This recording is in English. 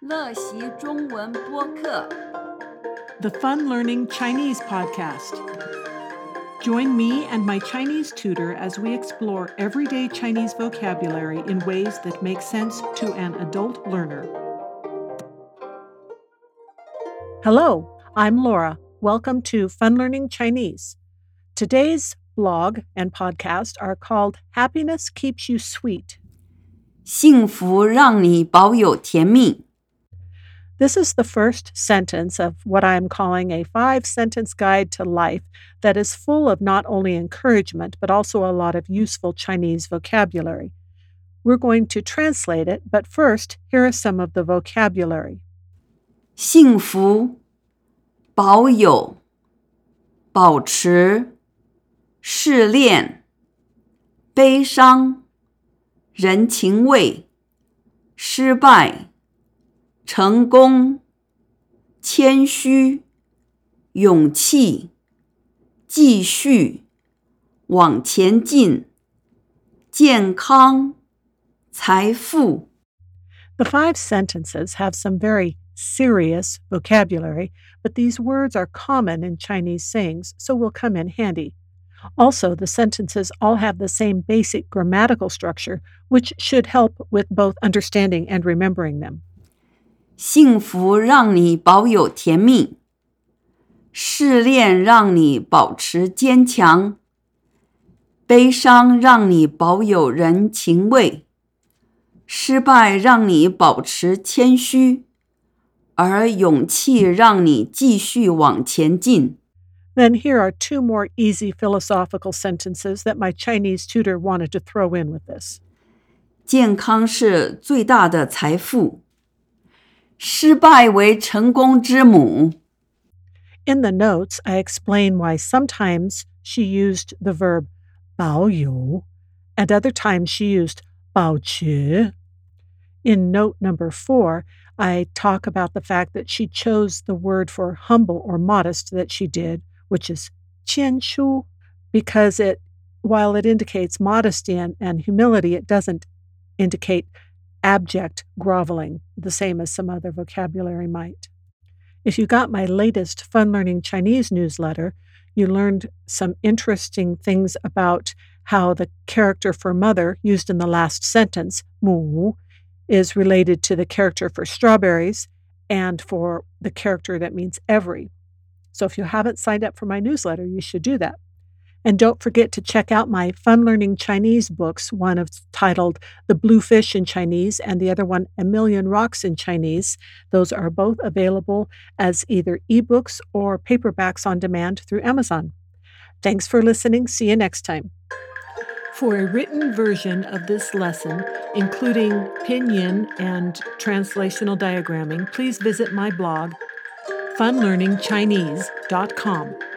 乐习中文播客。 the Fun Learning Chinese podcast. Join me and my Chinese tutor as we explore everyday Chinese vocabulary in ways that make sense to an adult learner. Hello, I'm Laura. Welcome to Fun Learning Chinese. Today's blog and podcast are called Happiness Keeps You Sweet. 幸福让你保有甜蜜。 This is the first sentence of what I am calling a five sentence guide to life that is full of not only encouragement, but also a lot of useful Chinese vocabulary. We're going to translate it, but first, here are some of the vocabulary. 幸福，保有，保持，试炼，悲伤，人情味，失败， 成功，谦虚，勇气，继续，往前进，健康，财富。 The five sentences have some very serious vocabulary, but these words are common in Chinese sayings, so will come in handy. Also, the sentences all have the same basic grammatical structure, which should help with both understanding and remembering them. 幸福让你保有甜蜜，试炼让你保持坚强，悲伤让你保有人情味，失败让你保持谦虚，而勇气让你继续往前进。Then here are two more easy philosophical sentences that my Chinese tutor wanted to throw in with this. 健康是最大的财富，失败为成功之母。 In the notes, I explain why sometimes she used the verb 保有 and other times she used 保持. In note number four, I talk about the fact that she chose the word for humble or modest that she did, which is 谦虚, because it, while it indicates modesty and, and humility, it doesn't indicate abject groveling, the same as some other vocabulary might. If you got my latest Fun Learning Chinese newsletter, you learned some interesting things about how the character for mother used in the last sentence, mu, is related to the character for strawberries and for the character that means every. So if you haven't signed up for my newsletter, you should do that. And don't forget to check out my Fun Learning Chinese books, one of titled The Blue Fish in Chinese and the other one A Million Rocks in Chinese. Those are both available as either ebooks or paperbacks on demand through Amazon. Thanks for listening. See you next time. For a written version of this lesson, including pinyin and translational diagramming, please visit my blog, funlearningchinese.com.